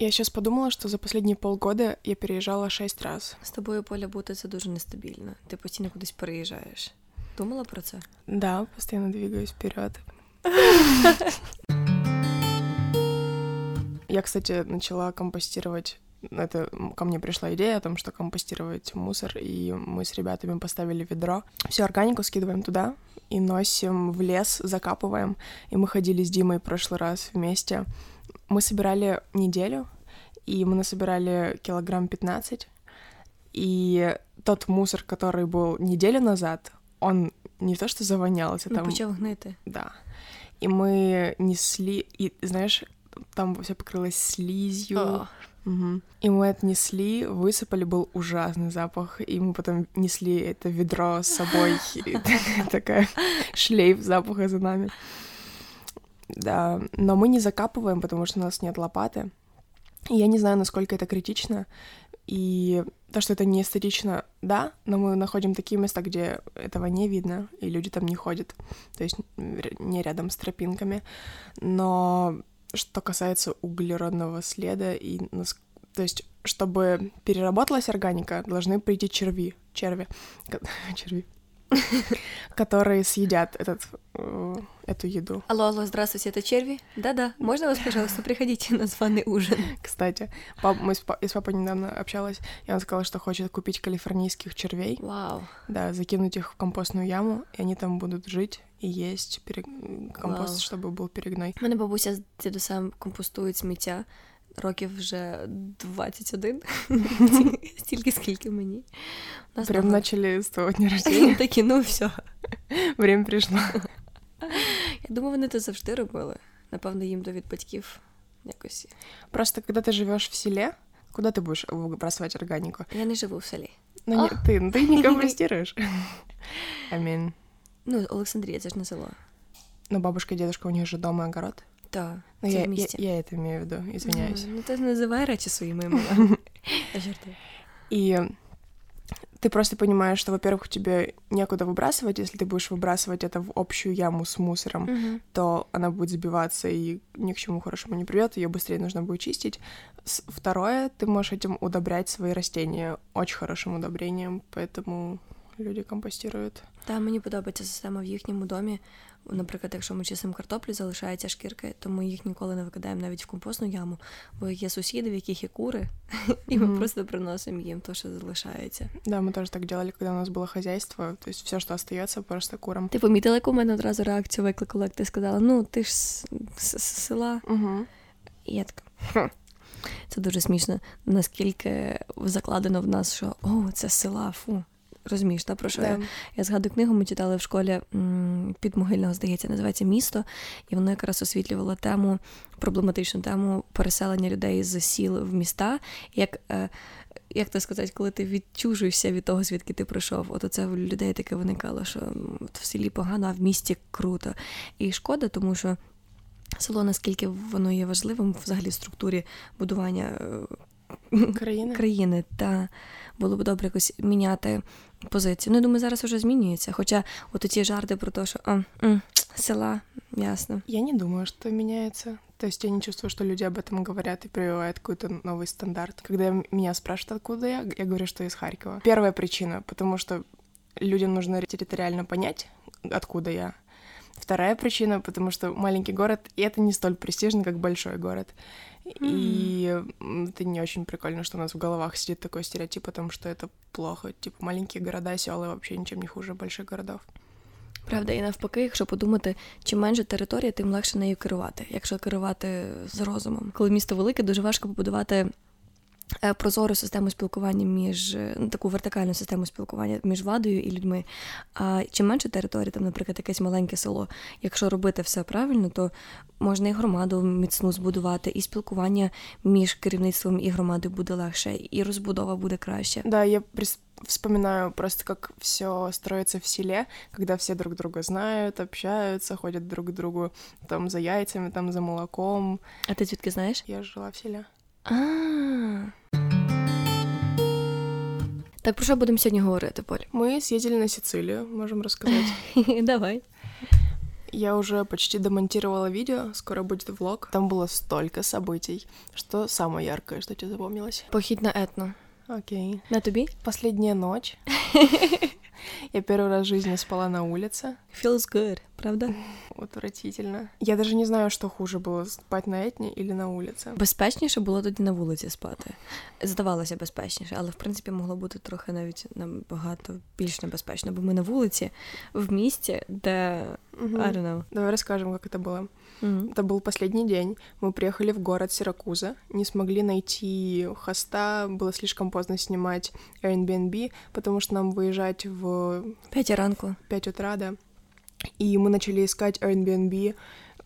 Я сейчас подумала, что за последние полгода я переезжала шесть раз. З тобою поля бути це дуже нестабільно. Ти постійно кудись переїжджаєш. Думала про це? Да, постоянно двигаюсь вперед. Я, кстати, начала компостировать. Это м, ко мне пришла идея о том, что компостировать мусор, и мы с ребятами поставили ведро. Всю органику скидываем туда и носим в лес, закапываем. И мы ходили с Димой в прошлый раз вместе. мы собирали неделю, и мы насобирали килограмм 15. И тот мусор, который был неделю назад, он не то что завонялся, Ну, там почав гнити. да. И мы несли, и знаешь, там все покрылось слизью. О, Мгм. И мы отнесли, высыпали, был ужасный запах, и мы потом несли это ведро с собой, такая шлейф запаха за нами. Да, но мы не закапываем, потому что у нас нет лопаты. И я не знаю, насколько это критично, и то, что это не эстетично, да, но мы находим такие места, где этого не видно, и люди там не ходят, то есть не рядом с тропинками. Но что касается углеродного следа, и то есть, чтобы переработалась органика, должны прийти черви, черви, черви, которые съедят этот, э, эту еду. Алло, алло, здравствуйте, это черви? Да-да, можно вас, пожалуйста, приходите на званый ужин. Кстати, пап- мы с, я с папой недавно общалась, и он сказал, что хочет купить калифорнийских червей, Вау. да, закинуть их в компостную яму, и они там будут жить и есть пере- компост, Вау. чтобы был перегной. У мене бабуся з дідусем компостують сміття років вже 21, стільки, скільки мені. У нас Прям багато. начали с того дня рождения. Такі, ну все. Время пришло. Я думаю, вони це завжди робили. Напевно, їм до від батьків якось. Просто когда ты живешь в селе, куда ты будешь выбрасывать органику? Я не живу в селі. Ну, не, А. ты, ну, ты не компостируешь. Аминь. Ну, Олександрія, це ж не село. Но бабушка и дедушка, у них же дом и огород. Так, Ну, це я, в я, місті. я это имею в виду, извиняюсь. Ну, ти називай речі своїми іменами. Я жартую. И ты просто понимаешь, что, во-первых, тебе некуда выбрасывать. Если ты будешь выбрасывать это в общую яму с мусором, Мгм. то она будет забиваться и ни к чему хорошему не придет, ее быстрее нужно будет чистить. С- Второе, ты можешь этим удобрять свои растения очень хорошим удобрением, поэтому люди компостируют. Та мені подобається система в їхньому домі. Наприклад, якщо ми чистимо картоплю, залишаються шкірки, то ми їх ніколи не викидаємо навіть в компостну яму, бо є сусіди, в яких є кури, і ми просто приносимо їм те, що залишається. Да, мы тоже так делали, когда у нас было хозяйство, то есть все, что остается, просто курам. Ти помітила, яку у мене одразу реакцію викликала, як ти сказала, ну ти ж з, села. Угу. І я така. Це дуже смішно, наскільки закладено в нас, що о, це села, фу. Розумієш, та про що я? Я згадую книгу, ми читали в школі м, підмогильного, здається, називається Місто, і воно якраз освітлювало тему, проблематичну тему переселення людей з сіл в міста. Як, е, як то сказати, коли ти відчужуєшся від того, звідки ти прийшов, от оце в людей таке виникало, що от в селі погано, а в місті круто. І шкода, тому що село, наскільки воно є важливим взагалі в структурі будування е, Країни. країни, та було б добре якось міняти позицію. Ну, я думаю, зараз вже змінюється. Хоча от ті жарти про те, що а, м, села, ясно. Я не думаю, что меняется. То есть я не чувствую, что люди об этом говорят и прививают какой-то новый стандарт. Когда м- меня спрашивают, откуда я, я говорю, что из Харькова. Первая причина, потому что людям нужно территориально понять, откуда я. Вторая причина, потому что маленький город, и это не столь престижно, как большой город. И м, это не очень прикольно, что у нас в головах сидит такой стереотип о том, что это плохо. Типа маленькие города, села вообще ничем не хуже больших городов. Правда, і навпаки, якщо подумати, чим менше територія, тим легше нею керувати, якщо керувати з розумом. Коли місто велике, дуже важко побудувати. Е, Прозору систему спілкування між е, ну, таку вертикальну систему спілкування між владою і людьми. А чим менше території, там, наприклад, якесь маленьке село, якщо робити все правильно, то можна і громаду міцну збудувати, і спілкування між керівництвом і громадою буде легше, і розбудова буде краще. Да, я вспоминаю просто, как все строится в селе, когда все друг друга знают, общаются, ходят друг к другу там за яйцами, там за молоком. А ти звідки знаєш? Я жила в селе. А. Так про що будемо сьогодні говорити, Поль? Мы съездили на Сицилию, можем рассказать. Давай. Я уже почти демонтировала видео, скоро будет влог. Там было столько событий, что самое яркое, что тебе запомнилось. Похід на етно. Окей. На тобі? Последняя ночь. Я первый раз в жизни спала на улице. Feels good, правда? Отвратительно. Я даже не знаю, что хуже было, спать на етні или на улице. Безпечніше було тоді на вулиці спати. Здавалося безпечніше, але в принципі могло бути трохи навіть набагато більш небезпечно, бо ми на вулиці в місті, де Мгм. I don't know. Давай расскажем, как это было. Мгм. Это был последний день. Мы приехали в город Сиракуза, не смогли найти хоста, было слишком поздно снимать Airbnb, потому что нам выезжать в П'ятій ранку. 5 утра, да. И мы начали искать Airbnb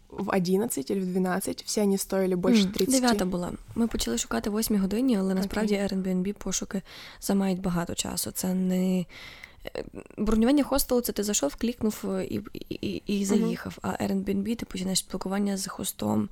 в 11 или в 12. всі вони стоїли більше 30. Дев'ята була. Ми почали шукати в 8 годині, але насправді Airbnb пошуки займають багато часу. Це не бронювання хостелу, це ти зайшов, клікнув е, і, і, і заїхав. А Airbnb ти починаєш спілкування з хостом,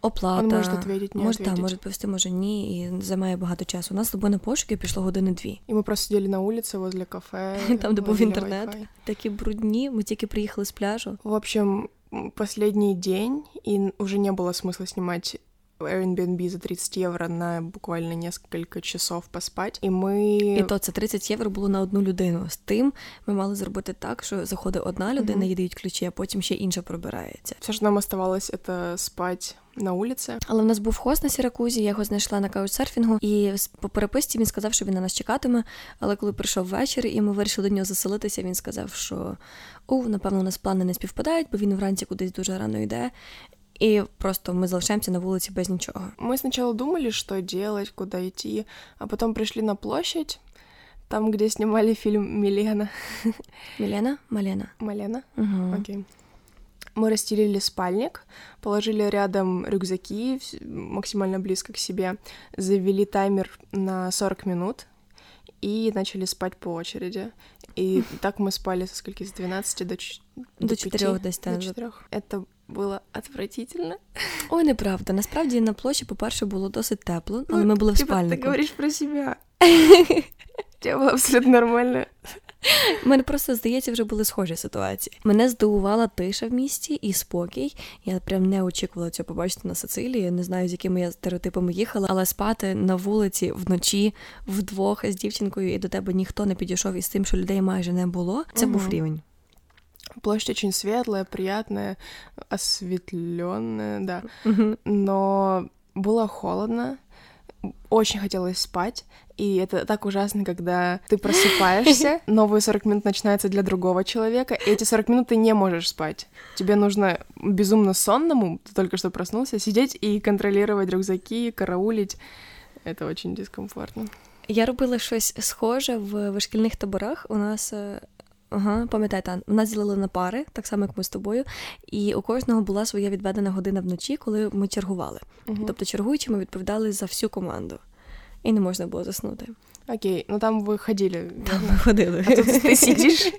оплата. Он может ответить, не може, та, ответить. може відповісти, може ні, і займає багато часу. У нас з тобою на пошуки пішло години дві. И мы просто сидели на улице возле кафе. Там, де був ловили інтернет. Wi-Fi. Такі брудні, ми тільки приїхали з пляжу. В общем, м, последний день, и уже не было смысла снимать Airbnb за 30 евро на буквально несколько часов поспать. И мы... І то це 30 євро було на одну людину. З тим ми мали зробити так, що заходить одна людина, їй дають ключі, а потім ще інша пробирається. Все, что нам оставалось, это спать на улице. Але в нас був хост на Сіракузі, я його знайшла на каучсерфінгу, і по переписці він сказав, що він на нас чекатиме. Але коли прийшов вечір, і ми вирішили до нього заселитися, він сказав, що у, напевно, у нас плани не співпадають, бо він вранці кудись дуже рано йде. І просто ми залишаємося на вулиці без нічого. Мы сначала думали, что делать, куда идти, а потом пришли на площадь, там, где снимали фильм «Милена». Мілена? Малена. Малена? Угу. Окей. Мы расстелили спальник, положили рядом рюкзаки вс- максимально близко к себе, завели таймер на 40 минут и начали спать по очереди. И так мы спали со скольки? С 12 до, ч- До пяти? чотирьох десь До так. четырех. Это было отвратительно. Ой, неправда. Насправді на площі, по-перше, було досить тепло, але ми були в Типа, ты спальнику. говоришь про себя. У тебя было абсолютно нормально. У мене просто, здається, вже були схожі ситуації. Мене здивувала тиша в місті і спокій. Я прям не очікувала цього побачити на Сицилії. Не знаю, з якими я стереотипами їхала, але спати на вулиці вночі вдвох з дівчинкою, і до тебе ніхто не підійшов із тим, що людей майже не було. Це був Мгм. рівень. Площадь очень светлая, приятная, осветленная, да. но было холодно, очень хотелось спать, и это так ужасно, когда ты просыпаешься, новые 40 минут начинаются для другого человека, и эти 40 минут ты не можешь спать. Тебе нужно безумно сонному, ты только что проснулся, сидеть и контролировать рюкзаки, караулить. Это очень дискомфортно. Я робила щось схоже в вишкільних таборах. У нас. Ага, пам'ятаю, Тан, нас ділили на пари, так само як ми з тобою, і у кожного була своя відведена година вночі, коли ми чергували. Мгм. Тобто, чергуючи, ми відповідали за всю команду. І не можна було заснути. Окей, ну там вы ходили, Там ми ходили. А тут ты сидишь,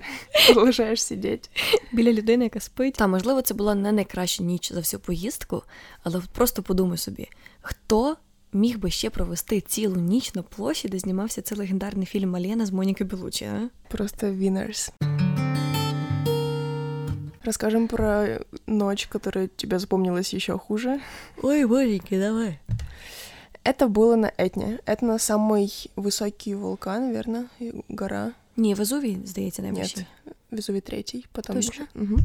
продолжаешь сидеть. біля людини, яка спить. Та, можливо, це була не найкраща ніч за всю поїздку, але просто подумай собі, хто міг би ще провести цілу ніч на площі, де знімався цей легендарний фільм Малена з Монікою Белучі, а? Просто winners. Расскажем про ночь, которая тебе запомнилась еще хуже. Ой, Моники, давай. Это было на Этне. Этна самый высокий вулкан, верно? И Гора. Ні, Везувій, здається, найвищий. Нет, Везувий третий, потому Точно? что... Мгм.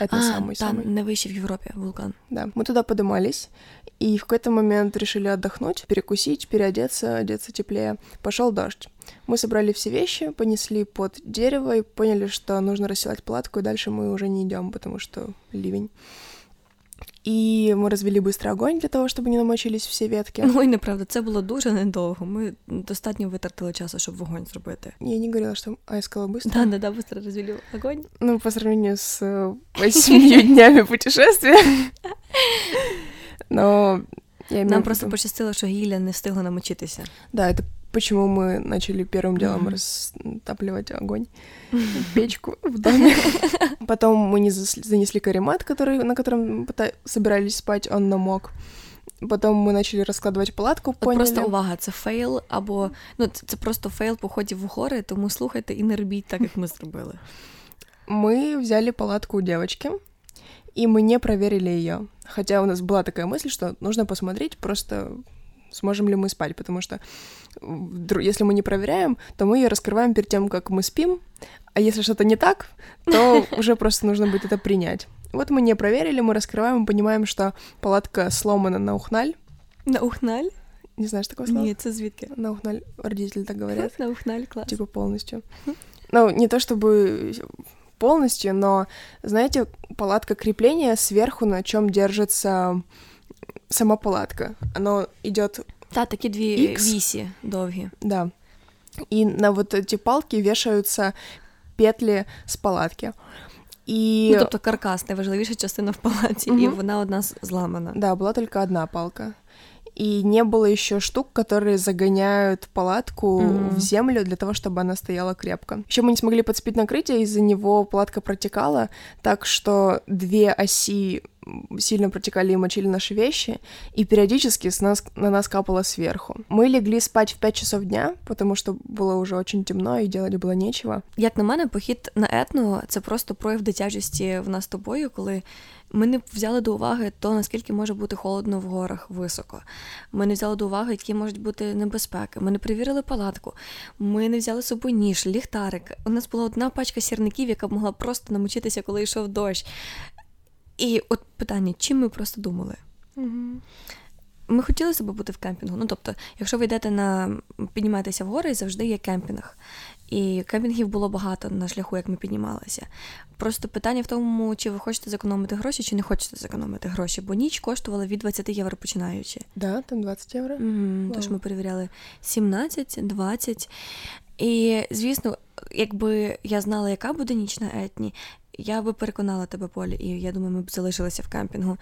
Это А, самый та, самый. найвищий в Європі вулкан. Да, мы туда подымались, и в какой-то момент решили отдохнуть, перекусить, переодеться, одеться теплее. Пошел дождь. Мы собрали все вещи, понесли под дерево и поняли, что нужно расстилать палатку, и дальше мы уже не идем, потому что ливень. И мы развели быстро огонь для того, чтобы не намочились все ветки. Ой, неправда, це було дуже недовго. Ми достатньо витратили часу, щоб вогонь зробити. Я не говорила, что... А, я сказала быстро? Да, да, да, быстро розвели огонь. Ну, по сравнению с э, восьмью днями путешествия. Но я имею Нам в просто виду- пощастило, що гілля не встигла намочитися. Да, это почему мы начали первым делом Мгм. растапливать огонь, печку в доме. Потом мы не зас- занесли каремат, который, на котором пыта- собирались спать, он намок. Потом мы начали раскладывать палатку, От поняли. просто увага, це фейл, або ну це, це просто фейл походів в гори, тому слухайте і не робіть так, як ми зробили. Мы взяли палатку у девочки и мы не проверили ее. Хотя у нас была такая мысль, что нужно посмотреть просто сможем ли мы спать, потому что если мы не проверяем, то мы ее раскрываем перед тем, как мы спим, а если что-то не так, то уже просто нужно будет это принять. Вот мы не проверили, мы раскрываем и понимаем, что палатка сломана на ухналь. На ухналь? Не знаешь такого слова? Нет, це звідки? На ухналь. Родители так говорят. На ухналь, класс. Типа полностью. Ну, не то чтобы полностью, но, знаете, палатка крепления сверху, на чем держится сама палатка. Оно идет. Да, такие две X. виси довгі. Да. И на вот эти палки вешаются петлі з палатки. І... Ну, тобто каркас найважливіша частина в палаті, угу. і вона одна зламана. Да, была только одна палка. И не было еще штук, которые загоняют палатку mm-hmm. в землю для того, чтобы она стояла крепко. Еще мы не смогли подцепить накрытие, из-за него палатка протекала, так что две оси сильно протекали и мочили наши вещи, и периодически с нас, на нас капало сверху. Мы легли спать в 5 часов дня, потому что было уже очень темно і делать було нечего. Як на мене, похід на етну це просто прояв дитячості в нас з тобою, коли ми не взяли до уваги то, наскільки може бути холодно в горах високо. Ми не взяли до уваги, які можуть бути небезпеки. Ми не перевірили палатку, ми не взяли з собою ніж, ліхтарик. У нас була одна пачка сірників, яка могла просто намочитися, коли йшов дощ. І от питання, чим ми просто думали? Угу. Ми хотіли себе бути в кемпінгу. Ну, тобто, якщо ви йдете на підніматися в гори, завжди є кемпінг. І кемпінгів було багато на шляху, як ми піднімалися. Просто питання в тому, чи ви хочете зекономити гроші, чи не хочете зекономити гроші, бо ніч коштувала від 20 євро починаючи. Да, там 20 євро. Mm-hmm. Тож ми перевіряли 17, 20. І, звісно, якби я знала, яка буде ніч на етні, я би переконала тебе, Полі, і я думаю, ми б залишилися в кемпінгу.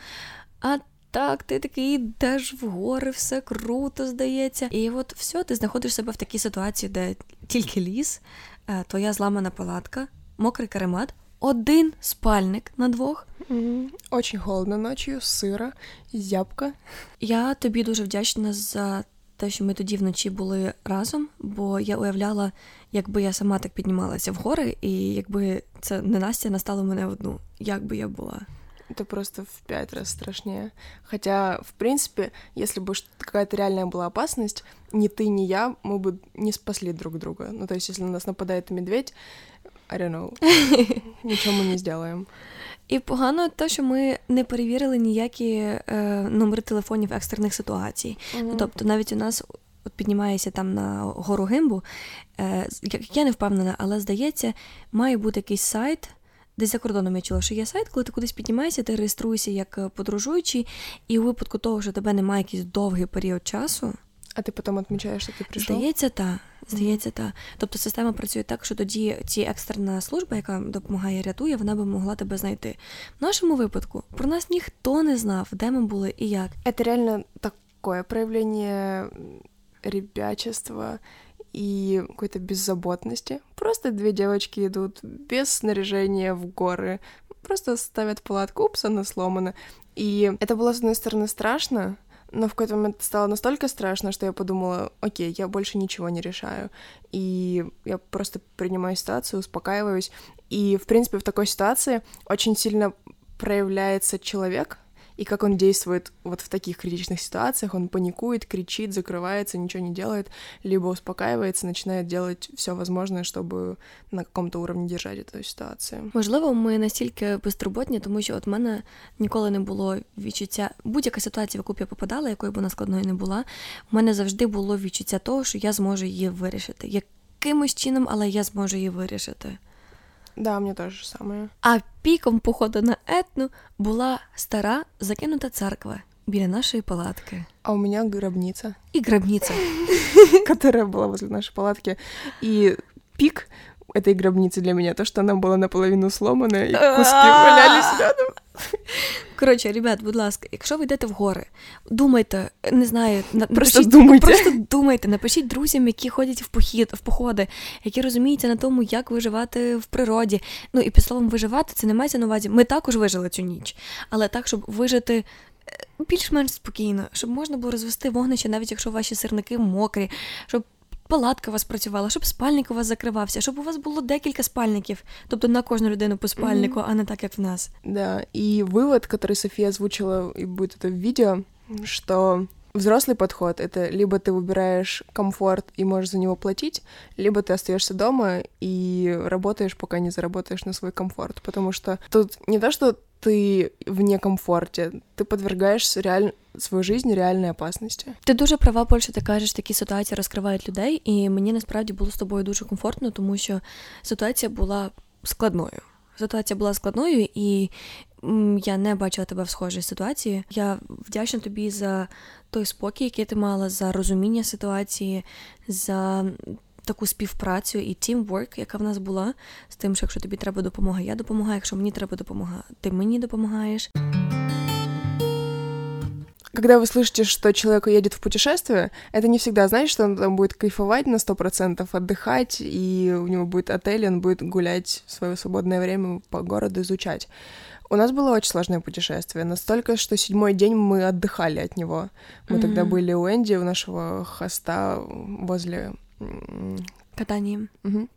А так, ти такий йдеш в гори, все круто здається. І от все, ти знаходиш себе в такій ситуації, де тільки ліс, е, твоя зламана палатка, мокрий каремат, один спальник на двох. Mm-hmm. Очень холодно ночі, сира, зябка. Я тобі дуже вдячна за те, що ми тоді вночі були разом, бо я уявляла, якби я сама так піднімалася в гори, і якби це не Настя настала мене одну, як би я була. Это просто в пять раз страшнее. Хотя, в принципе, если бы какая-то реальная была опасность, ни ты, ни я, мы бы не спасли друг друга. Ну, то есть, если на нас нападает медведь, I don't know, нічого ми не зробимо. І погано те, що ми не перевірили ніякі е, номери телефонів екстрених ситуацій. Mm-hmm. Тобто, навіть у нас от піднімається там на гору гимбу, е, я не впевнена, але здається, має бути якийсь сайт. Десь за кордоном я чула, що є сайт, коли ти кудись піднімаєшся, ти реєструєшся як е, подорожуючий, і у випадку того, що тебе немає якийсь довгий період часу. А ти потім відмічаєш, що ти прийшов? Здається, так. Здається, так. Тобто система працює так, що тоді ці екстрена служба, яка допомагає, рятує, вона би могла тебе знайти. В нашому випадку про нас ніхто не знав, де ми були і як. Це реально таке проявлення ребячества и какой-то беззаботности. Просто две девочки идут без снаряжения в горы, просто ставят палатку, упс, она сломана. И это было, с одной стороны, страшно, но в какой-то момент стало настолько страшно, что я подумала, окей, я больше ничего не решаю. И я просто принимаю ситуацию, успокаиваюсь. И, в принципе, в такой ситуации очень сильно проявляется человек, и как он действует вот в таких критичных ситуациях. Он паникует, кричит, закрывается, ничего не делает, либо успокаивается, начинает делать все возможное, чтобы на каком-то уровні держати эту ситуацію. Можливо, ми настільки безтурботні, тому що от мене ніколи не було відчуття. Будь-яка ситуація, в яку б я попадала, якою б вона складною не була, у мене завжди було відчуття того, що я зможу її вирішити. Якимось чином, але я зможу її вирішити. Да, мені теж саме. А піком походу на етну була стара закинута церква біля нашої палатки. А у меня гробница. И гробница. Которая была возле нашей палатки. И пик этой гробницы для меня то, что она была наполовину сломана, и куски валялись рядом. Коротше, ребят, будь ласка, якщо ви йдете в гори, думайте, не знаю, напишіть, просто думайте. Просто думайте, напишіть друзям, які ходять в похід, в походи, які розуміються на тому, як виживати в природі. Ну і під словом виживати, це не мається на увазі. Ми також вижили цю ніч, але так, щоб вижити. Е, більш-менш спокійно, щоб можна було розвести вогнище, навіть якщо ваші сирники мокрі, щоб палатка у вас працювала, щоб спальник у вас закривався, щоб у вас було декілька спальників, тобто на кожну людину по спальнику, mm-hmm. а не так, як в нас. Да, и вывод, который София озвучила, и будет это в видео, что Взрослый подход — это либо ты выбираешь комфорт и можешь за него платить, либо ты остаешься дома и работаешь, пока не заработаешь на свой комфорт. Потому что тут не то, что ти в некомфорті, ти подвергаєш реаль... свою жизнь реальній опасності. Ти дуже права, Польща, ти кажеш, такі ситуації розкривають людей, і мені насправді було з тобою дуже комфортно, тому що ситуація була складною. Ситуація була складною, і я не бачила тебе в схожій ситуації. Я вдячна тобі за той спокій, який ти мала, за розуміння ситуації, за таку співпрацю і тімворк, яка в нас була, з тим, що якщо тобі треба допомога, я допомагаю, якщо мені треба допомога, ти мені допомагаєш. Когда вы слышите, что человек едет в путешествие, это не всегда значит, что он там будет кайфовать на 100%, отдыхать, и у него будет отель, он будет гулять в свое свободное время по городу, изучать. У нас было очень сложное путешествие, настолько, что седьмой день мы отдыхали от него. Мы mm-hmm. тогда были у Энди, у нашего хоста возле... Катания. Угу.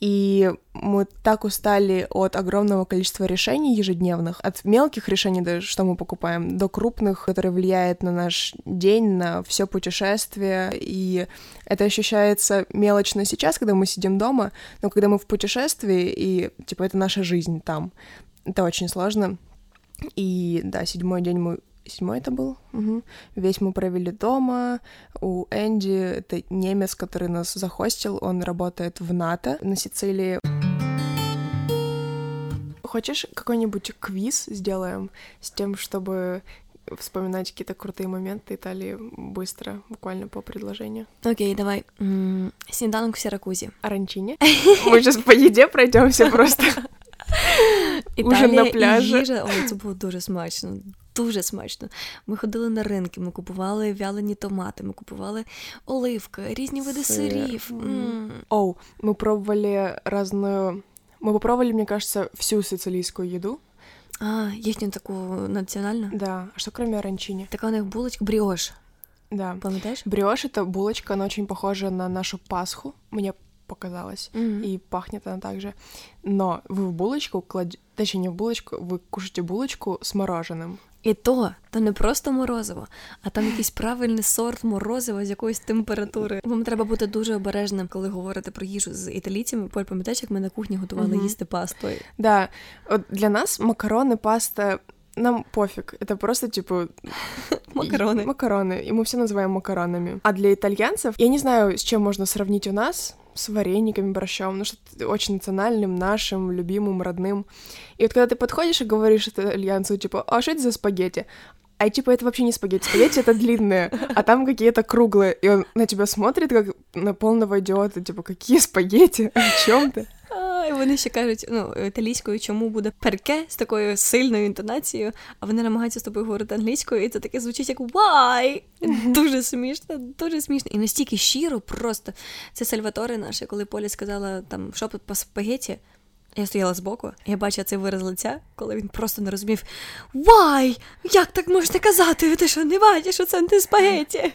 И мы так устали от огромного количества решений ежедневных, от мелких решений, даже что мы покупаем, до крупных, которые влияют на наш день, на все путешествие. И это ощущается мелочно сейчас, когда мы сидим дома, но когда мы в путешествии, и типа это наша жизнь там, это очень сложно. И да, седьмой день мы седьмой это был. Угу. Весь мы провели дома. У Энди, это немец, который нас захостил, он работает в НАТО на Сицилии. Хочешь какой-нибудь квиз сделаем с тем, чтобы вспоминать какие-то крутые моменты Италии быстро, буквально по предложению. Окей, okay, давай. Сніданок в Сиракузі. Оранчине. Мы сейчас по еде пройдемся просто. Ужин на пляжі. їжа, Ой, це було дуже смачно. Дуже смачно. Ми ходили на ринки, ми купували вялені томати, ми купували оливки, різні види сирів. Оу, мы пробовали разную... Мы попробовали, мне кажется, всю сицилийскую еду. А, їхню таку національну? Да. А что кроме оранчини? Така у них булочка бріош. Да. Пам'ятаєш? Брioш — это булочка, она очень похожа на нашу Пасху. Мне показалось. Mm-hmm. И пахнет она также. Но вы в булочку кладете, точнее, не в булочку, вы кушаете булочку с мороженым. І то, то не просто морозиво, а там якийсь правильний сорт морозива з якоїсь температури. Вам треба бути дуже обережним, коли говорите про їжу з італійцями. Поль, пам'ятаєш, як ми на кухні готували mm-hmm. їсти пастою? Да, от для нас макарони, паста нам пофиг. Это просто, типа... Макароны. Макароны. И мы все называем макаронами. А для итальянцев, я не знаю, с чем можно сравнить у нас, с варениками, борщом, ну что-то очень национальным, нашим, любимым, родным. И вот когда ты подходишь и говоришь итальянцу, типа, а что это за спагетти? А типа это вообще не спагетти, спагетти это длинные, а там какие-то круглые, и он на тебя смотрит как на полного идиота, типа, какие спагетти, о чем ты? І вони ще кажуть, ну, італійською, чому буде перке з такою сильною інтонацією, а вони намагаються з тобою говорити англійською, і це таке звучить як why? Дуже смішно, дуже смішно. І настільки щиро, просто це Сальватори наше, коли Поля сказала там що по спагеті, я стояла збоку, я бачила цей вираз лиця, коли він просто не розумів Вай! Як так можна казати? Ти що не бачиш, що це не спагетті?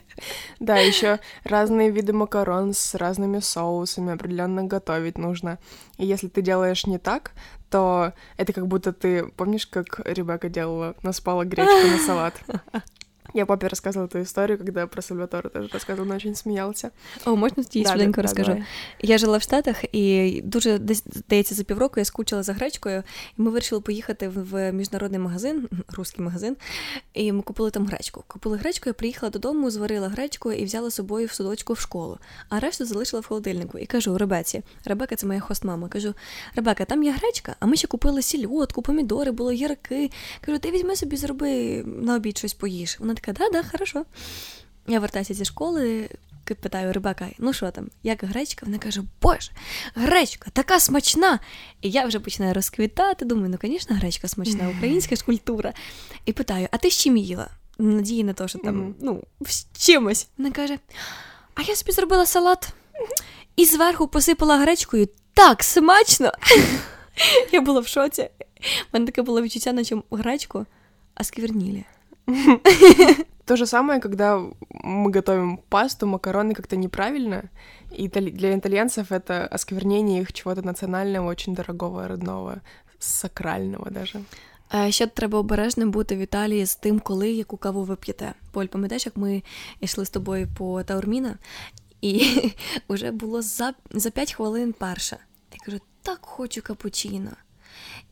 Да, еще разные виды макарон с разными соусами определенно готовить нужно. И если ты делаешь не так, то это как будто ты, помнишь, как Ребекка делала, наспала гречку на салат? Я папе рассказывала эту историю, когда про Сальватора тоже рассказывала, он очень сміявся. О, можна тоді да, швиденько да, розкажу. Да, я жила в Штатах, і дуже десь здається за півроку я скучила за гречкою, і ми вирішили поїхати в міжнародний магазин, русський магазин, і ми купили там гречку. Купили гречку, я приїхала додому, зварила гречку і взяла з собою в судочку в школу, а решту залишила в холодильнику. І кажу Ребеці, Ребека, це моя хост-мама. Кажу, Ребека, там є гречка, а ми ще купили сільотку, помідори, було гірки. Кажу, ти візьми собі, зроби на обід щось поїш. Вона така, да-да, хорошо. Я вертаюся зі школи, питаю Рибака, ну що там, як гречка? Вона каже, Боже, гречка така смачна! І я вже починаю розквітати. Думаю, ну, звісно, гречка смачна, українська ж культура. І питаю: а ти з чим їла? Надії на те, що там, ну, з чимось. Вона каже: А я собі зробила салат і зверху посипала гречкою так смачно. Я була в шоці. У мене таке було відчуття, наче гречку, а сквернілі. То же самое, когда мы готовим пасту, макароны как-то неправильно, и для итальянцев это осквернение их чего-то национального, очень дорогого, родного, сакрального даже. Ще треба обережним бути в Італії з тим, коли яку каву ви п'єте. Поль, пам'ятаєш, як ми йшли з тобою по Таурміна, і вже було за за 5 хвилин перша. Я кажу, так хочу капучино.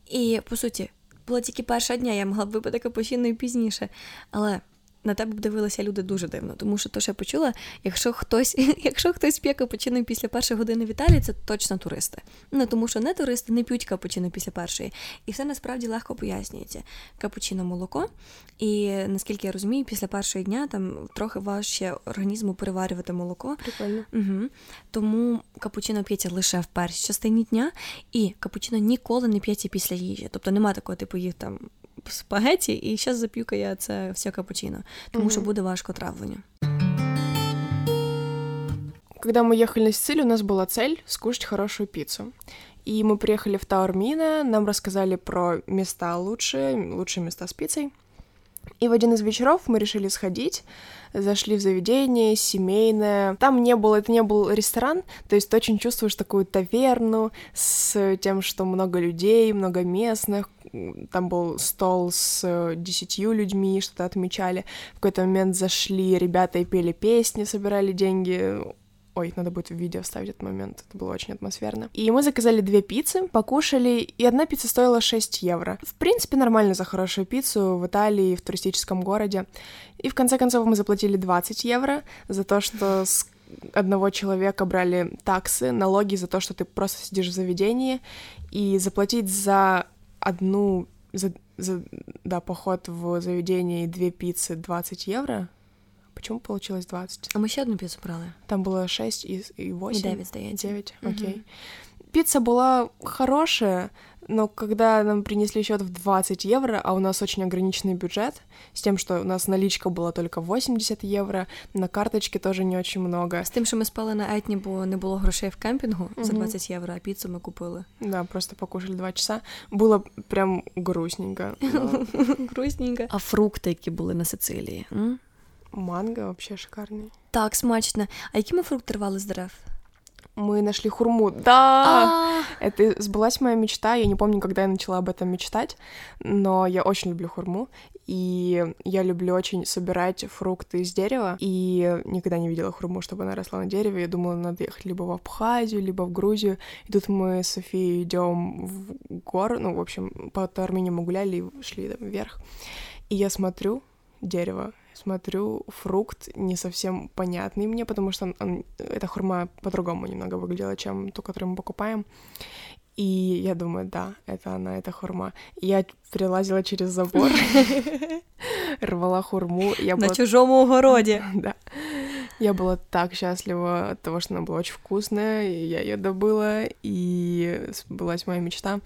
І по суті, була тільки перша дня, я могла б випити капучино і пізніше. Але на тебе б дивилися люди дуже дивно, тому що то, що я почула, якщо хтось якщо хтось п'є капучино після першої години в Італії, це точно туристи. Ну тому що не туристи не п'ють капучино після першої. І все насправді легко пояснюється. Капучино молоко. І наскільки я розумію, після першого дня там трохи важче організму переварювати молоко. Прикольно. Угу. Тому капучино п'ється лише в першій частині дня, і капучино ніколи не п'ється після їжі. Тобто нема такого, типу, їх там спагеті, і зараз зап'юка я це все капучино, тому що буде важко травлення. Когда мы ехали на Сицилию, у нас была цель скушать хорошую пиццу. И мы приехали в Таурмина, нам рассказали про места лучшие, лучшие места с пиццей. И в один из вечеров мы решили сходить, зашли в заведение семейное. Там не было, это не был ресторан, то есть ты очень чувствуешь такую таверну с тем, что много людей, много местных. Там был стол с десятью людьми, что-то отмечали. В какой-то момент зашли ребята и пели песни, собирали деньги. Ой, надо будет в видео вставить этот момент, это было очень атмосферно. И мы заказали две пиццы, покушали, и одна пицца стоила 6 евро. В принципе, нормально за хорошую пиццу в Италии, в туристическом городе. И в конце концов мы заплатили 20 евро за то, что с одного человека брали таксы, налоги за то, что ты просто сидишь в заведении, и заплатить за одну, за, за да, поход в заведение и две пиццы 20 евро, Почему получилось 20? А мы еще одну пиццу брали. Там было 6 и, и 8. И 9, здається. 9, окей. Угу. Пицца была хорошая, но когда нам принесли счет в 20 евро, а у нас очень ограниченный бюджет, с тем, что у нас наличка была только 80 евро, на карточке тоже не очень много. С тем, что мы спали на Етні, бо не было грошей в кемпингу угу. за 20 евро, а пиццу мы купили. Да, просто покушали 2 часа. Было прям грустненько. Грустненько. А фрукти, які були на Сицилії? Манго вообще шикарный. Так, смачно. А які ми фрукти рвали з дерев? Мы нашли хурму. Да! Это сбылась моя мечта. Я не помню, когда я начала об этом мечтать, но я очень люблю хурму. И я люблю очень собирать фрукты из дерева. И никогда не видела хурму, чтобы она росла на дереве. Я думала, надо ехать либо в Абхазию, либо в Грузию. И тут мы с Софией идем в гору. Ну, в общем, по Армении мы гуляли и шли там вверх. И я смотрю дерево, смотрю, фрукт не совсем понятный мне, потому что он, он, эта хурма по-другому немного выглядела, чем ту, которую мы покупаем. И я думаю, да, это она, это хурма. Я перелазила через забор, рвала хурму. Я На чужом огороде. Да. Я была так счастлива от того, что она была очень вкусная, и я ее добыла, и сбылась моя мечта.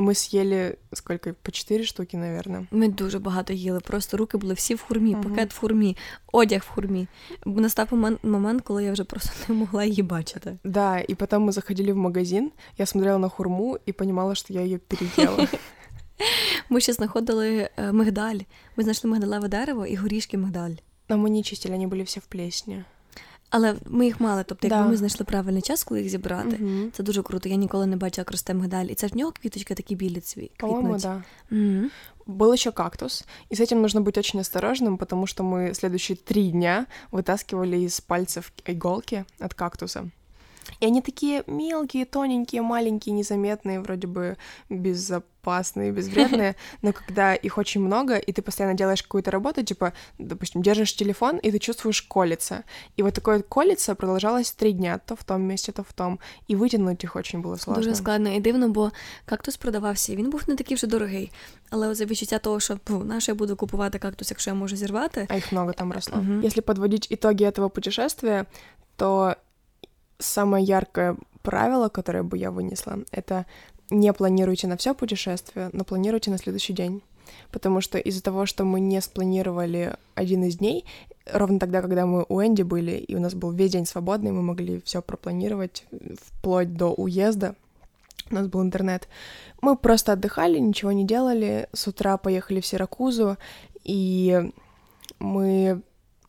Ми з'їли скільки? По чотири штуки, наверное. Ми дуже багато їли. Просто руки були всі в хурмі, uh-huh. пакет в хурмі, одяг в хурмі. Настав момент, коли я вже просто не могла її бачити. Да, і потім ми заходили в магазин, я смотрела на хурму і розуміла, що я її переїла. Ми ще знаходили мигдаль. Ми знайшли мигдалеве дерево і горішки мигдаль. Но ми не чистили, вони були всі в плесні. Але ми їх мали, тобто, якби да. ми знайшли правильний час, коли їх зібрати, угу. це дуже круто. Я ніколи не бачила, як росте мигдаль. І це в нього квіточки такі білі цві. По-моему, да. Угу. Был еще кактус, и с этим нужно быть очень осторожным, потому что мы следующие три дня вытаскивали из пальцев иголки от кактуса. И они такие мелкие, тоненькие, маленькие, незаметные, вроде бы безопасные, безвредные, но когда их очень много, и ты постоянно делаешь какую-то работу, типа, допустим, держишь телефон, и ты чувствуешь колется. И вот такое колется продолжалось три дня, то в том месте, то в том. І витягнути їх очень було сложно. Дуже складно і дивно, бо кактус продавався, він був не такий вже дорогий. Але за відчуття того, що наше я буду купувати кактус, якщо я можу зірвати. А їх много там росло. Uh-huh. Если подводить итоги этого путешествия, то самое яркое правило, которое бы я вынесла, это не планируйте на все путешествие, но планируйте на следующий день. Потому что из-за того, что мы не спланировали один из дней, ровно тогда, когда мы у Энди были, и у нас был весь день свободный, мы могли все пропланировать вплоть до уезда, у нас был интернет. Мы просто отдыхали, ничего не делали, с утра поехали в Сиракузу, и мы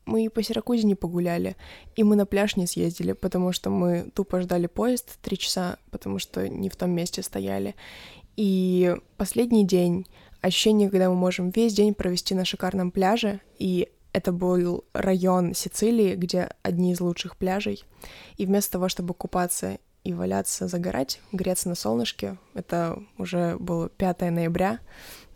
мы и по Сиракузе не погуляли, и мы на пляж не съездили, потому что мы тупо ждали поезд три часа, потому что не в том месте стояли. И последний день, ощущение, когда мы можем весь день провести на шикарном пляже, и это был район Сицилии, где одни из лучших пляжей. И вместо того, чтобы купаться и валяться, загорать, греться на солнышке, это уже было 5 ноября,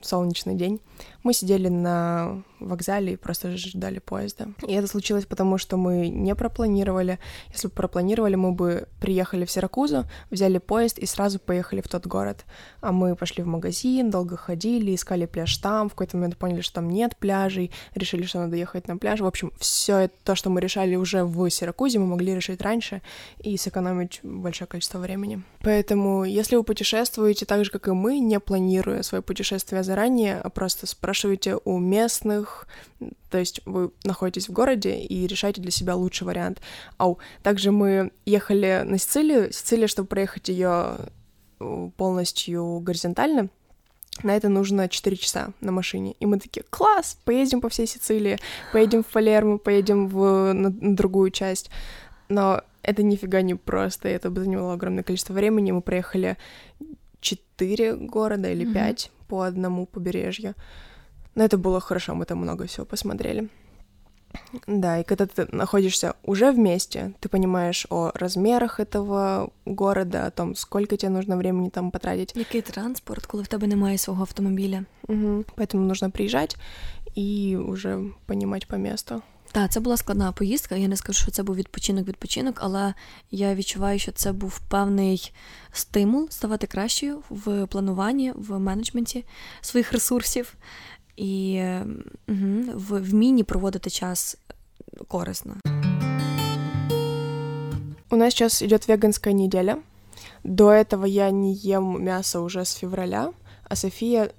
солнечный день, мы сидели на вокзале и просто ждали поезда. И это случилось потому, что мы не пропланировали. Если бы пропланировали, мы бы приехали в Сиракузу, взяли поезд и сразу поехали в тот город. А мы пошли в магазин, долго ходили, искали пляж там, в какой-то момент поняли, что там нет пляжей, решили, что надо ехать на пляж. В общем, все то, что мы решали уже в Сиракузе, мы могли решить раньше и сэкономить большое количество времени. Поэтому, если вы путешествуете так же, как и мы, не планируя свое путешествие заранее, а просто спрашиваете у местных, то есть вы находитесь в городе и решаете для себя лучший вариант. Ау, также мы ехали на Сицилию, Сицилия, чтобы проехать ее э, полностью горизонтально, на это нужно 4 часа на машине. И мы такие, класс, поедем по всей Сицилии, поедем в Палермо, поедем в, на, на другую часть. Но это нифига не просто, это бы заняло огромное количество времени. Мы проехали 4 города или 5 mm-hmm. По одному побережью. Но это было хорошо, мы там много всего посмотрели. Да, и когда ты находишься уже вместе, ты понимаешь о размерах этого города, о том, сколько тебе нужно времени там потратить. Який транспорт, коли в тебе немає свого автомобіля. Угу. Поэтому нужно приезжать и уже понимать по месту. Так, це була складна поїздка. Я не скажу, що це був відпочинок-відпочинок, але я відчуваю, що це був певний стимул ставати кращою в плануванні, в менеджменті своїх ресурсів і угу, в вмінні проводити час корисно. У нас сейчас идет веганская неделя. До этого я не ем мясо уже с февраля, а София...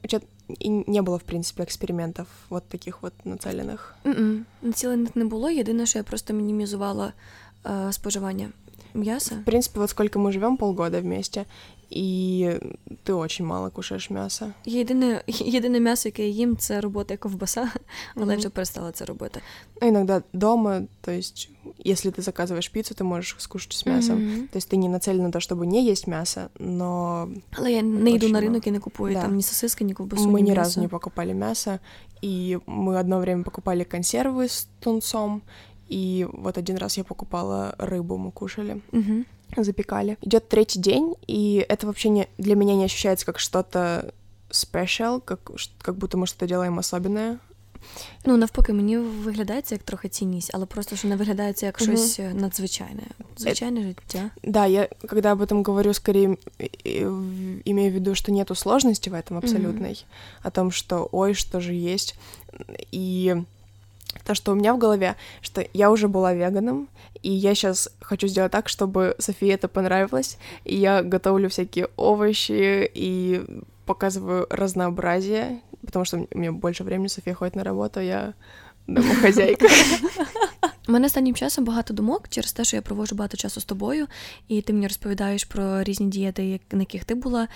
И не було, в принципі, експериментів вот таких вот нацелених. Mm-mm. Націлених не було. Єдине, що я просто мінімізувала е, споживання мяса. В принципе, вот сколько мы живем, полгода вместе, і ти очень мало кушаєш м'яса. Єдине єдине м'ясо, яке я їм, це робота ковбаса, але mm-hmm. вже перестала це робити. Ну, иногда дома, то есть, если ты заказываешь пиццу, ты можешь скушать с мясом. Mm-hmm. То есть ты не нацелен на то, чтобы не есть мясо, но... Але я не йду на ринок і не купую да. там ні сосиски, ні ковбасу, Мы ни разу не покупали мясо, и мы одно время покупали консервы с тунцом, и вот один раз я покупала рыбу, мы кушали. Mm-hmm запекали. Идет третий день, и это вообще не, для меня не ощущается как что-то special, как, как будто мы что-то делаем особенное. Ну, навпаки, мені виглядається як трохи цінність, але просто що не виглядається як угу. щось надзвичайне. Звичайне життя. Да, я когда об этом говорю, скорее имею в виду, что нету сложности в этом абсолютной, угу. о том, что ой, что же есть. И то, что у меня в голове, что я уже была веганом, и я сейчас хочу сделать так, чтобы Софии это понравилось, и я готовлю всякие овощи и показываю разнообразие, потому что у меня больше времени, София ходит на работу, я домохозяйка. У мене останнім часом багато думок через те, що я провожу багато часу з тобою, і ти мені розповідаєш про різні дієти, на яких ти була.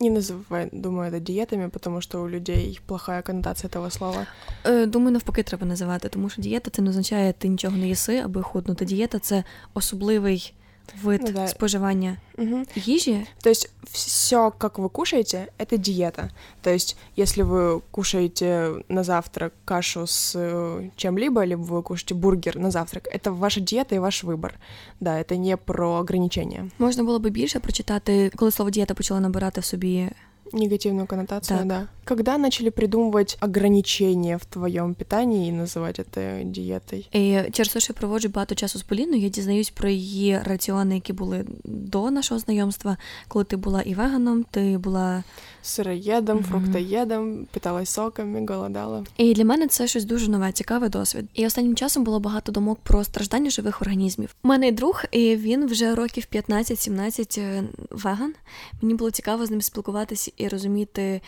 Не називай, думаю, це дієтами, тому що у людей плохая коннотація того слова. Е, думаю, навпаки, треба називати, тому що дієта це не означає, ти нічого не їси, аби худнути. Дієта це особливий вид ну, да. споживания угу. ежи. То есть все, как вы кушаете, это диета. То есть если вы кушаете на завтрак кашу с э, чем-либо, либо вы кушаете бургер на завтрак, это ваша диета и ваш выбор. Да, это не про ограничения. Можна було би більше прочитати, коли слово дієта почало набирати в собі Негативную коннотацию, так. да. Когда начали придумывать ограничения в твоєму питанні і називати це дієтою? І через те, що я проводжу багато часу з Поліною, я дізнаюсь про її раціони, які були до нашого знайомства, коли ти була і веганом, ти була сироєдом, mm-hmm. фруктоєдом, питалась соками, голодала. І для мене це щось дуже нове, цікавий досвід. І останнім часом було багато думок про страждання живих організмів. У мене друг, і він вже років 15-17 е, веган. Мені було цікаво з ним спілкуватися і розуміти,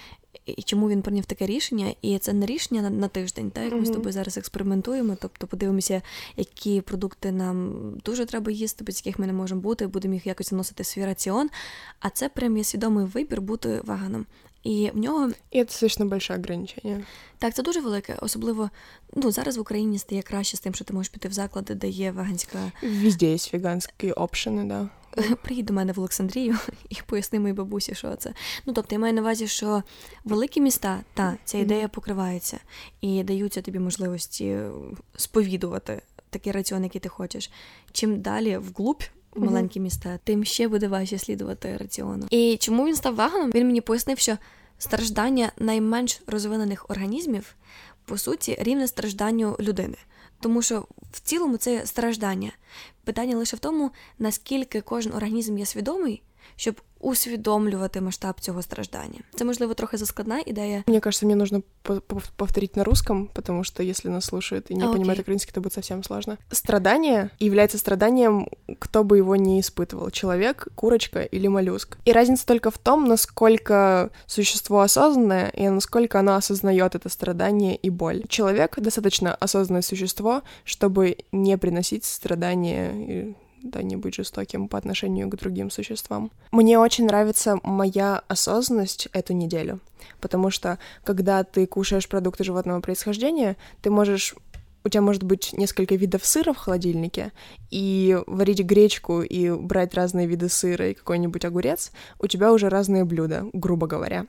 і чому він прийняв таке рішення, і це не рішення на, на тиждень, так як mm-hmm. ми з тобою зараз експериментуємо. Тобто подивимося, які продукти нам дуже треба їсти, без яких ми не можемо бути, будемо їх якось вносити в свій раціон. А це прям є свідомий вибір бути веганом. І в нього І це достатньо большое ограничення. так, це дуже велике, особливо ну зараз в Україні стає краще з тим, що ти можеш піти в заклади, де є веганська. Везде є веганські опшени, да. Приїдь до мене в Олександрію і поясни моїй бабусі, що це. Ну тобто я маю на увазі, що великі міста, та ця ідея покривається і даються тобі можливості сповідувати такий раціон, який ти хочеш. Чим далі вглубь. Маленькі міста, тим ще буде важче слідувати раціону. І чому він став веганом? Він мені пояснив, що страждання найменш розвинених організмів по суті рівне стражданню людини. Тому що в цілому це страждання. Питання лише в тому, наскільки кожен організм є свідомий, щоб усвідомлювати масштаб цього страждання. Це можливо трохи заскладна ідея. Мне кажется, мне нужно по- по- повторить на русском, потому что если нас слушают и не А, окей. понимают украинский, то будет совсем сложно. Страдание является страданием, кто бы его не испытывал. Человек, курочка или моллюск. И разница только в том, насколько существо осознанное и насколько оно осознает это страдание и боль. Человек — достаточно осознанное существо, чтобы не приносить страдания да, не быть жестоким по отношению к другим существам. Мне очень нравится моя осознанность эту неделю, потому что когда ты кушаешь продукты животного происхождения, ты можешь у тебя может быть несколько видов сыра в холодильнике, и варить гречку и брать разные виды сыра и какой-нибудь огурец, у тебя уже разные блюда, грубо говоря.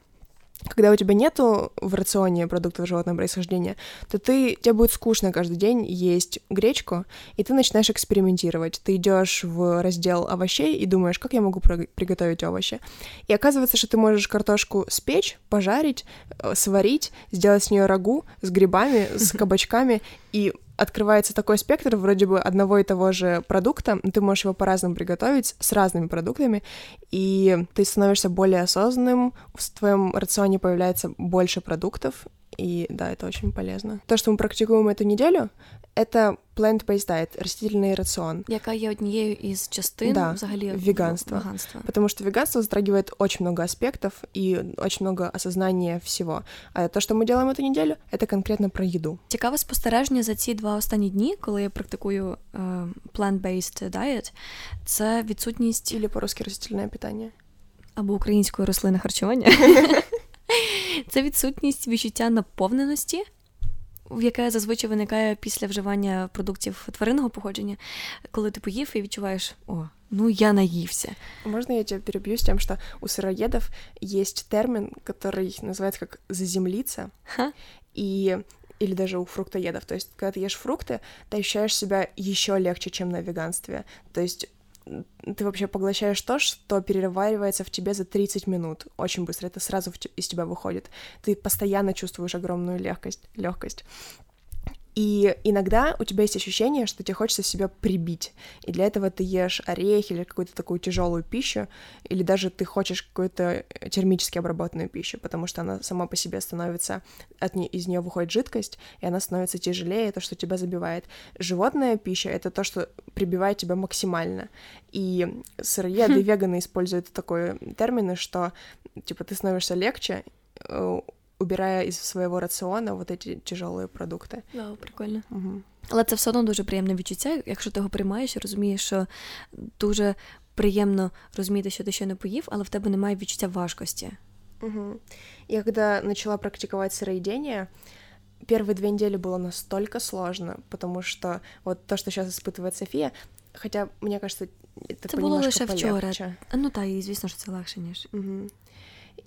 Когда у тебя нету в рационе продуктов животного происхождения, то ты, тебе будет скучно каждый день есть гречку, и ты начинаешь экспериментировать. Ты идешь в раздел овощей и думаешь, как я могу приготовить овощи. И оказывается, что ты можешь картошку спечь, пожарить, э, сварить, сделать с нее рагу с грибами, с кабачками, и открывается такой спектр вроде бы одного и того же продукта, но ты можешь его по-разному приготовить с разными продуктами, и ты становишься более осознанным, в твоем рационе появляется больше продуктов, и да, это очень полезно. То, что мы практикуем эту неделю, это plant-based diet, растительный рацион. Яка є однією із частин Да, взагалі веганства. веганства. Потому что веганство затрагивает очень много аспектов и очень много осознания всего. А то, что мы делаем эту неделю, это конкретно про еду. Цікаве спостереження за ці два останні дні, коли я практикую е, plant-based diet, це відсутність Или по-русски растительное питание. або української рослини харчування. Це відсутність відчуття наповненості, в яке зазвичай виникає після вживання продуктів тваринного походження, коли ти поїв і відчуваєш, о, ну я наївся. Можно я тебя перебью с тем, что у сыроедов есть термин, который называется как «заземлиться», Ха? и или даже у фруктоедов. То есть, когда ты ешь фрукты, ты ощущаешь себя еще легче, чем на веганстве. То есть м, ты вообще поглощаешь то, что переваривается в тебе за 30 минут. Очень быстро. Это сразу из тебя выходит. Ты постоянно чувствуешь огромную легкость. легкость. И иногда у тебя есть ощущение, что тебе хочется себя прибить. И для этого ты ешь орехи или какую-то такую тяжелую пищу, или даже ты хочешь какую-то термически обработанную пищу, потому что она сама по себе становится, от не, из нее выходит жидкость, и она становится тяжелее, то, что тебя забивает. Животная пища — это то, что прибивает тебя максимально. И сыроеды и веганы используют такой термин, что, типа, ты становишься легче, э, убирая из своего рациона вот эти тяжелые продукты. Вау, прикольно. Мгм. Але це все одно дуже приємне відчуття, якщо ти його приймаєш і розумієш, що дуже приємно розуміти, що ти ще не поїв, але в тебе немає відчуття важкості. Мгм. Я когда начала практиковать сыроедение, первые две недели было настолько сложно, потому что вот то, что сейчас испытывает София, хотя, мне кажется, это Це було понемножку лише вчора. полегче. А, Ну так, і звісно, що це легше, ніж. Мгм.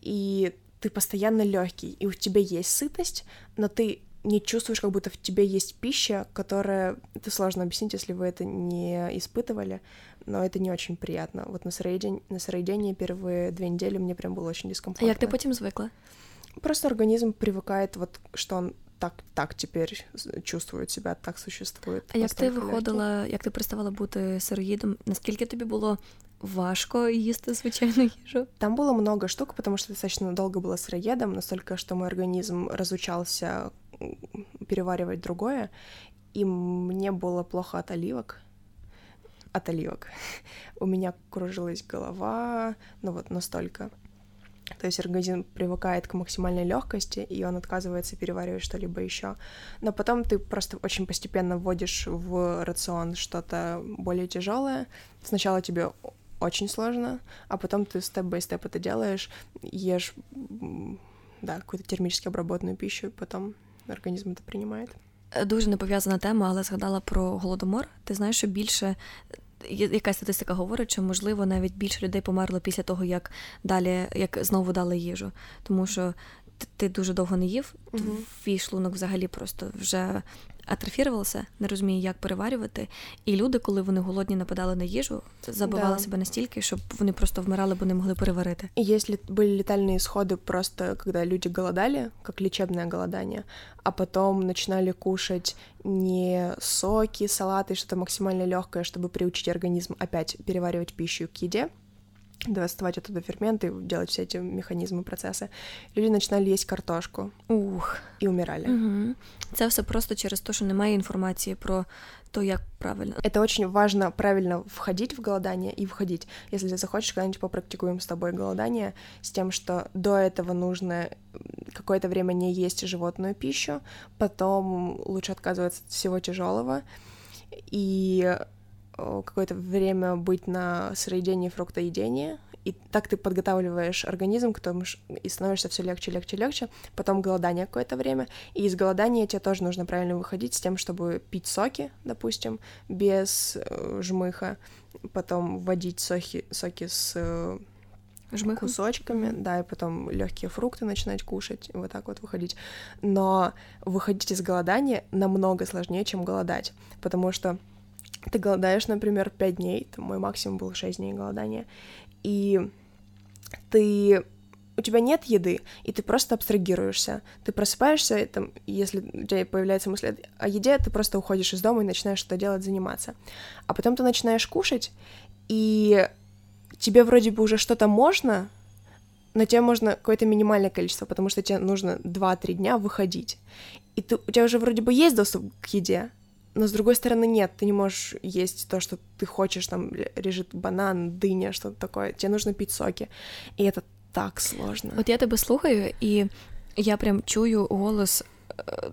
И ты постоянно легкий, и у тебя есть сытость, но ты не чувствуешь, как будто в тебе есть пища, которая... Это сложно объяснить, если вы это не испытывали, но это не очень приятно. Вот на сыроедении, на сыроедении первые две недели мне прям было очень А дискомфортно. як ти потім звикла? Просто организм привыкает, вот что он так, так теперь с- чувствует себя, так существует. А як ти настолько легкий. виходила, як ти переставала бути сироїдом? Наскільки тобі було важко їсти звичайну їжу? Там было много штук, потому что достаточно долго было сыроедом, настолько, что мой организм разучался переваривать другое, и мне было плохо от оливок. От оливок. У меня кружилась голова, ну вот настолько. То есть организм привыкает к максимальной легкости, и он отказывается переваривать что-либо еще. Но потом ты просто очень постепенно вводишь в рацион что-то более тяжелое. Сначала тебе очень сложно, а потом ты степ-бай-степ это делаешь, ешь, да, какую-то термически обработанную пищу, и потом організм це приймає. Дуже не пов'язана тема, але згадала про голодомор. Ти знаєш, що більше яка статистика говорить, що можливо навіть більше людей померло після того, як далі як знову дали їжу, тому що ти дуже довго не їв, угу. твій шлунок взагалі просто вже атрофірувався, не розуміє, як переварювати. І люди, коли вони голодні нападали на їжу, забивали да. себе настільки, щоб вони просто вмирали, бо не могли переварити. И если были летальные исходы просто, когда люди голодали, как лечебное голодание, а потом начинали кушать не соки, салаты, что-то максимально легкое, чтобы приучить организм опять переваривать пищу к еде, доставать оттуда ферменты, делать все эти механизмы, процессы. Люди починали їсти картошку. Ух. І умирали. Угу. Це все просто через те, що немає інформації про то, як правильно. Это очень важно правильно входить в голодание и входить. Если ты захочешь, когда-нибудь попрактикуем с тобой голодание, с тем, что до этого нужно какое-то время не есть животную пищу, потом лучше отказываться от всего тяжелого и какое-то время быть на сыроедении, фруктоедении, и так ты подготавливаешь организм к тому, и становишься все легче, легче, легче, потом голодание какое-то время, и из голодания тебе тоже нужно правильно выходить с тем, чтобы пить соки, допустим, без э, жмыха, потом вводить соки, соки с э, Жмыхом. кусочками, да, и потом легкие фрукты начинать кушать, и вот так вот выходить. Но выходить из голодания намного сложнее, чем голодать, потому что ты голодаешь, например, 5 дней, там мой максимум был 6 дней голодания, и ты у тебя нет еды, и ты просто абстрагируешься. Ты просыпаешься, и, там, если у тебя появляется мысль о еде, ты просто уходишь из дома и начинаешь что-то делать, заниматься. А потом ты начинаешь кушать, и тебе вроде бы уже что-то можно, но тебе можно какое-то минимальное количество, потому что тебе нужно 2-3 дня выходить. И ты, у тебя уже вроде бы есть доступ к еде, но с другой стороны нет, ты не можешь есть то, что ты хочешь, там лежит банан, дыня, что-то такое, тебе нужно пить соки, и это так сложно. От я тебе слухаю, і я прям чую голос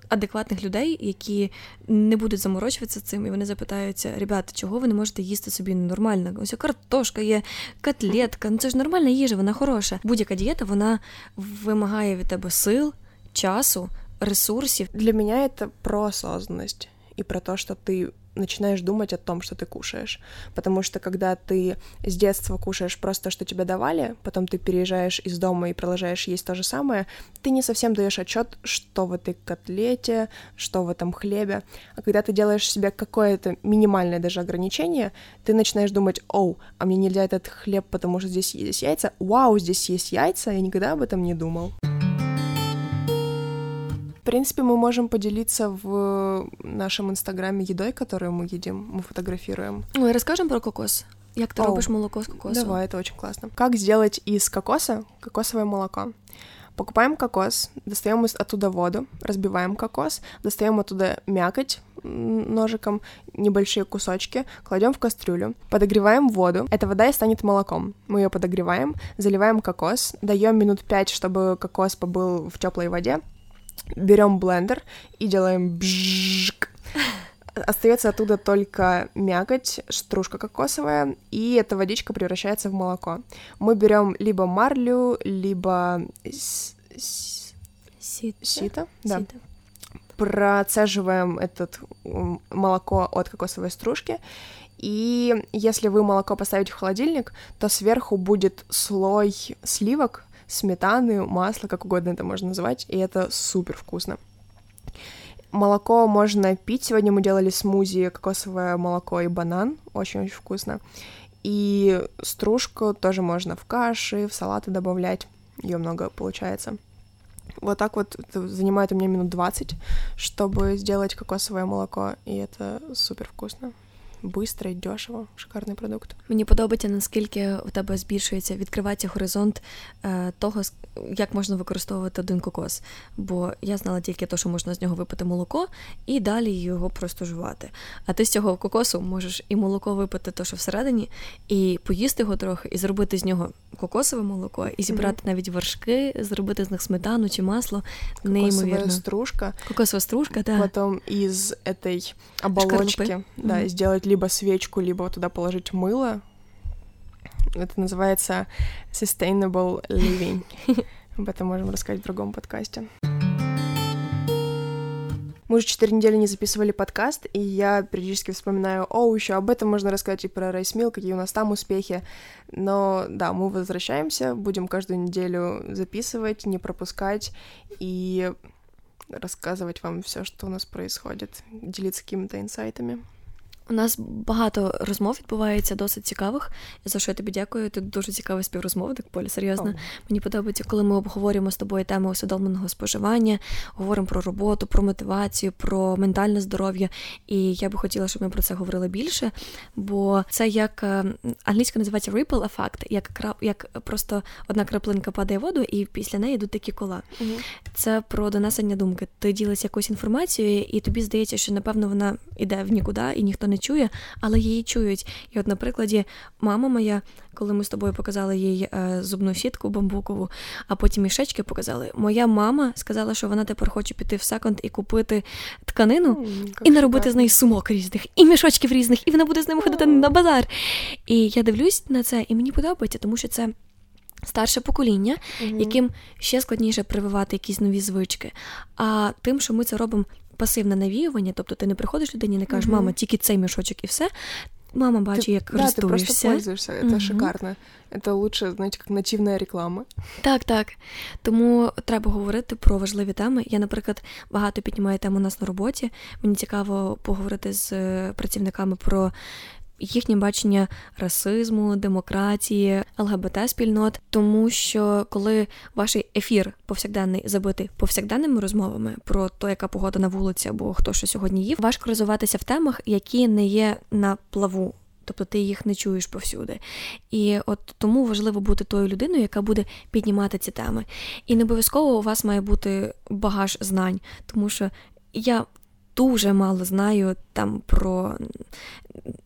адекватних людей, які не будуть заморочуватися цим, і вони запитаються: ребята, чого ви не можете їсти собі нормально? Ось картошка є, котлетка, ну це ж нормальна їжа, вона хороша. Будь-яка дієта вона вимагає від тебе сил, часу, ресурсів. Для мене це про осознанность И про то, что ты начинаешь думать о том, что ты кушаешь. Потому что когда ты с детства кушаешь просто, что тебе давали, потом ты переезжаешь из дома и продолжаешь есть то же самое, ты не совсем даешь отчет, что в этой котлете, что в этом хлебе. А когда ты делаешь себе какое-то минимальное даже ограничение, ты начинаешь думать, оу, а мне нельзя этот хлеб, потому что здесь есть яйца. Вау, здесь есть яйца, я никогда об этом не думал. В принципе, мы можем поделиться в нашем инстаграме едой, которую мы едим, мы фотографируем. Ой, расскажем про кокос. Як ты робишь молоко с кокосом? Давай, это очень классно. Как сделать из кокоса кокосовое молоко? Покупаем кокос, достаем оттуда воду, разбиваем кокос, достаем оттуда мякоть ножиком, небольшие кусочки, кладем в кастрюлю, подогреваем воду. Эта вода и станет молоком. Мы ее подогреваем, заливаем кокос, даем минут 5, чтобы кокос побыл в теплой воде, берем блендер и делаем бжик. Остается оттуда только мякоть, стружка кокосовая, и эта водичка превращается в молоко. Мы берем либо марлю, либо сито, сито, да. Сито. Процеживаем этот молоко от кокосовой стружки, и если вы молоко поставите в холодильник, то сверху будет слой сливок, сметаны, масла, как угодно это можно называть, и это супер вкусно. Молоко можно пить. Сегодня мы делали смузи кокосовое молоко и банан. Очень-очень вкусно. И стружку тоже можно в каши, в салаты добавлять. Ее много получается. Вот так вот это занимает у меня минут 20, чтобы сделать кокосовое молоко, и это супер вкусно. Быстро і дешево, шикарний продукт. Мені подобається, наскільки у тебе збільшується, відкривається горизонт е, того, як можна використовувати один кокос. Бо я знала тільки те, що можна з нього випити молоко, і далі його просто жувати. А ти з цього кокосу можеш і молоко випити, то що всередині, і поїсти його трохи, і зробити з нього кокосове молоко, і зібрати mm-hmm. навіть вершки, зробити з них сметану чи масло. Неймовірно. стружка. Кокосова стружка, да. Потом из этой оболочки, Шкарлупы. да, mm-hmm. сделать либо свечку, либо туда положить мыло, Это называется Sustainable Living. Об этом можем рассказать в другом подкасте. Мы уже четыре недели не записывали подкаст, и я периодически вспоминаю, о, еще об этом можно рассказать и про Райсмил, какие у нас там успехи. Но да, мы возвращаемся, будем каждую неделю записывать, не пропускать и рассказывать вам все, что у нас происходит, делиться какими-то инсайтами. У нас багато розмов відбувається досить цікавих. За що я тобі дякую. Ти дуже цікавий співрозмовник, Поля, серйозно. Oh. Мені подобається, коли ми обговорюємо з тобою теми усвідомленого споживання, говоримо про роботу, про мотивацію, про ментальне здоров'я. І я би хотіла, щоб ми про це говорили більше, бо це як е, англійська називається ripple effect, як крап, як просто одна краплинка падає в воду, і після неї йдуть такі кола. Mm-hmm. Це про донесення думки. Ти ділишся якоюсь інформацією, і тобі здається, що напевно вона йде в нікуди, і ніхто не не чує, але її чують. І от, на прикладі, мама моя, коли ми з тобою показали їй е, зубну сітку бамбукову, а потім мішечки показали. Моя мама сказала, що вона тепер хоче піти в секонд і купити тканину mm, і наробити з неї сумок різних, і мішочків різних, і вона буде з ними ходити на базар. І я дивлюсь на це, і мені подобається, тому що це. Старше покоління, mm-hmm. яким ще складніше прививати якісь нові звички. А тим, що ми це робимо пасивне навіювання, тобто ти не приходиш людині і не кажеш, мама, тільки цей мішочок і все. Мама бачить, як да, користуєшся. Да, ти просто пользуєшся, це угу. шикарно. Це лучше, знаєте, як нативна реклама. Так, так. Тому треба говорити про важливі теми. Я, наприклад, багато піднімаю тему у нас на роботі. Мені цікаво поговорити з е, працівниками про їхнє бачення расизму, демократії, ЛГБТ-спільнот, тому що коли ваш ефір повсякденний забитий повсякденними розмовами про те, яка погода на вулиці або хто що сьогодні їв, важко розвиватися в темах, які не є на плаву. Тобто ти їх не чуєш повсюди. І от тому важливо бути тою людиною, яка буде піднімати ці теми. І не обов'язково у вас має бути багаж знань, тому що я дуже мало знаю там про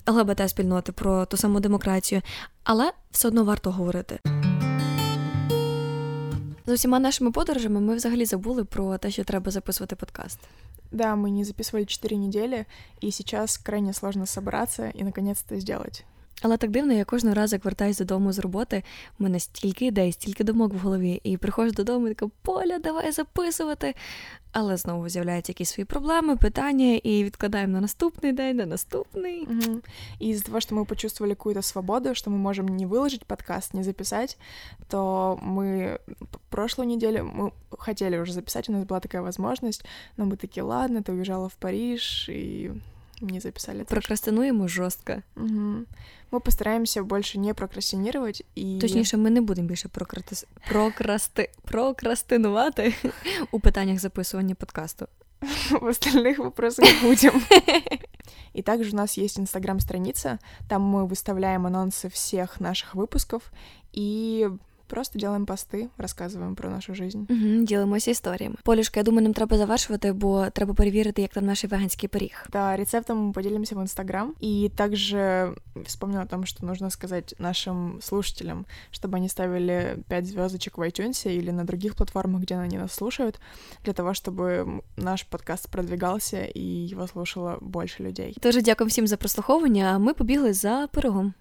ЛГБТ-спільноти, про ту саму демократію, але все одно варто говорити. З усіма нашими подорожами ми взагалі забули про те, що треба записувати подкаст. Да, мы не записывали 4 недели, и сейчас крайне сложно собраться и наконец-то сделать. Але так дивно, я кожного разу, як вертаюсь додому з роботи, в мене стільки ідей, стільки думок в голові, і приходжу додому і така Поля, давай записувати. Але знову з'являються якісь свої проблеми, питання, і відкладаємо на наступний день, на наступний. Угу. И из-за того, что мы почувствовали какую-то свободу, что мы можем не выложить подкаст, не записать, то мы прошлую неделю мы хотели уже записать, у нас была такая возможность, но мы такие, ладно, ты уезжала в Париж, и не записали. Прокрастинуємо жорстко. Угу. Ми постараємося більше не прокрастинувати і. Точніше, ми не будемо більше прократи... прокрасти... прокрастинувати у питаннях записування подкасту. В остальных вопросах будем. И также у нас есть инстаграм-страница, там мы выставляем анонсы всех наших выпусков, и Просто делаем пости, розказуємо про нашу жизнь. Угу, Ділимося історіями. Полюшка, я думаю, нам треба завершувати, бо треба перевірити, як там наш веганський пиріг. Да, рецептом мы поделимся в Инстаграм. И также вспомнила о том, что нужно сказать нашим слушателям, чтобы они ставили 5 звездочек в iTunes или на других платформах, где они нас слушают, для того, чтобы наш подкаст продвигался и его слушало больше людей. Дуже дякую всім за прослуховування. А ми побігли за пирогом.